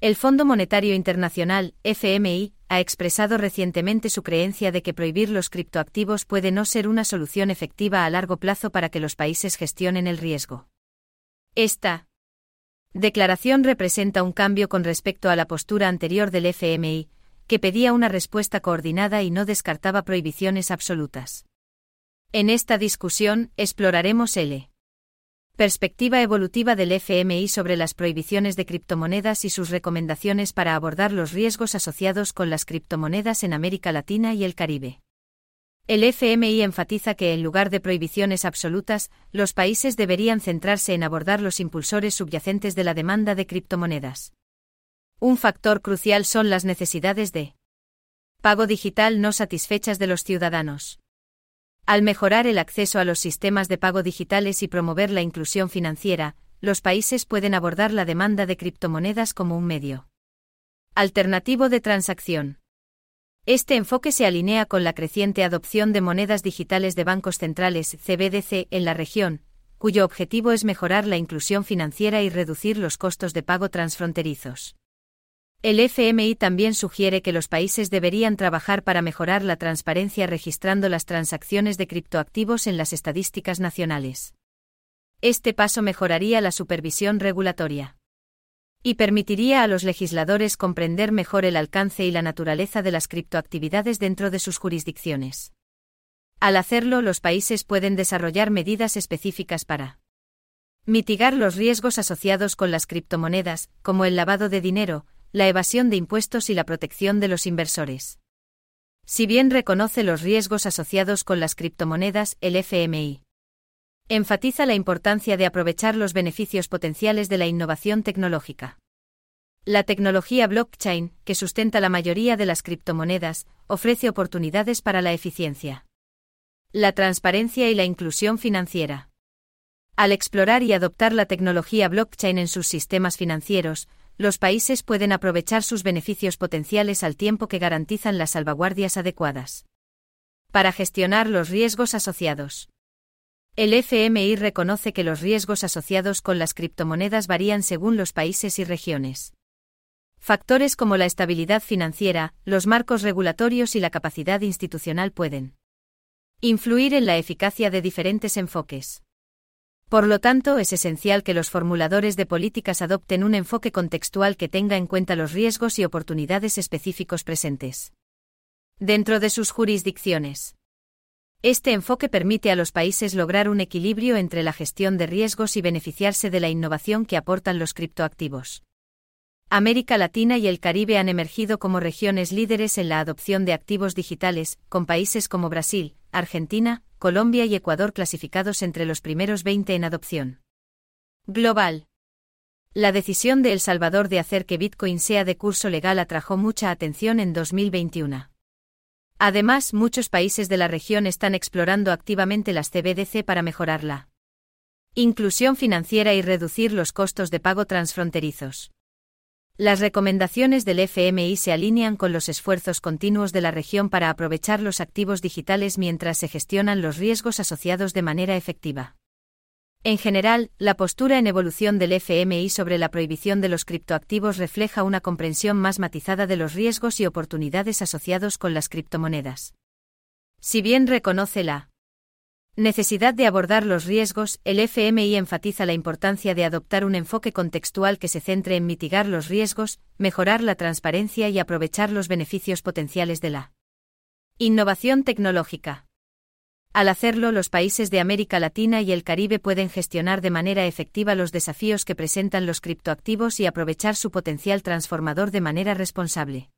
El Fondo Monetario Internacional, FMI, ha expresado recientemente su creencia de que prohibir los criptoactivos puede no ser una solución efectiva a largo plazo para que los países gestionen el riesgo. Esta declaración representa un cambio con respecto a la postura anterior del FMI, que pedía una respuesta coordinada y no descartaba prohibiciones absolutas. En esta discusión, exploraremos el Perspectiva evolutiva del FMI sobre las prohibiciones de criptomonedas y sus recomendaciones para abordar los riesgos asociados con las criptomonedas en América Latina y el Caribe. El FMI enfatiza que en lugar de prohibiciones absolutas, los países deberían centrarse en abordar los impulsores subyacentes de la demanda de criptomonedas. Un factor crucial son las necesidades de pago digital no satisfechas de los ciudadanos. Al mejorar el acceso a los sistemas de pago digitales y promover la inclusión financiera, los países pueden abordar la demanda de criptomonedas como un medio alternativo de transacción. Este enfoque se alinea con la creciente adopción de monedas digitales de bancos centrales CBDC en la región, cuyo objetivo es mejorar la inclusión financiera y reducir los costos de pago transfronterizos. El FMI también sugiere que los países deberían trabajar para mejorar la transparencia registrando las transacciones de criptoactivos en las estadísticas nacionales. Este paso mejoraría la supervisión regulatoria y permitiría a los legisladores comprender mejor el alcance y la naturaleza de las criptoactividades dentro de sus jurisdicciones. Al hacerlo, los países pueden desarrollar medidas específicas para mitigar los riesgos asociados con las criptomonedas, como el lavado de dinero, la evasión de impuestos y la protección de los inversores. Si bien reconoce los riesgos asociados con las criptomonedas, el FMI enfatiza la importancia de aprovechar los beneficios potenciales de la innovación tecnológica. La tecnología blockchain, que sustenta la mayoría de las criptomonedas, ofrece oportunidades para la eficiencia, la transparencia y la inclusión financiera. Al explorar y adoptar la tecnología blockchain en sus sistemas financieros, los países pueden aprovechar sus beneficios potenciales al tiempo que garantizan las salvaguardias adecuadas. Para gestionar los riesgos asociados. El FMI reconoce que los riesgos asociados con las criptomonedas varían según los países y regiones. Factores como la estabilidad financiera, los marcos regulatorios y la capacidad institucional pueden influir en la eficacia de diferentes enfoques. Por lo tanto, es esencial que los formuladores de políticas adopten un enfoque contextual que tenga en cuenta los riesgos y oportunidades específicos presentes dentro de sus jurisdicciones. Este enfoque permite a los países lograr un equilibrio entre la gestión de riesgos y beneficiarse de la innovación que aportan los criptoactivos. América Latina y el Caribe han emergido como regiones líderes en la adopción de activos digitales, con países como Brasil, Argentina, Colombia y Ecuador clasificados entre los primeros 20 en adopción. Global. La decisión de El Salvador de hacer que Bitcoin sea de curso legal atrajo mucha atención en 2021. Además, muchos países de la región están explorando activamente las CBDC para mejorarla inclusión financiera y reducir los costos de pago transfronterizos. Las recomendaciones del FMI se alinean con los esfuerzos continuos de la región para aprovechar los activos digitales mientras se gestionan los riesgos asociados de manera efectiva. En general, la postura en evolución del FMI sobre la prohibición de los criptoactivos refleja una comprensión más matizada de los riesgos y oportunidades asociados con las criptomonedas. Si bien reconoce la Necesidad de abordar los riesgos, el FMI enfatiza la importancia de adoptar un enfoque contextual que se centre en mitigar los riesgos, mejorar la transparencia y aprovechar los beneficios potenciales de la innovación tecnológica. Al hacerlo, los países de América Latina y el Caribe pueden gestionar de manera efectiva los desafíos que presentan los criptoactivos y aprovechar su potencial transformador de manera responsable.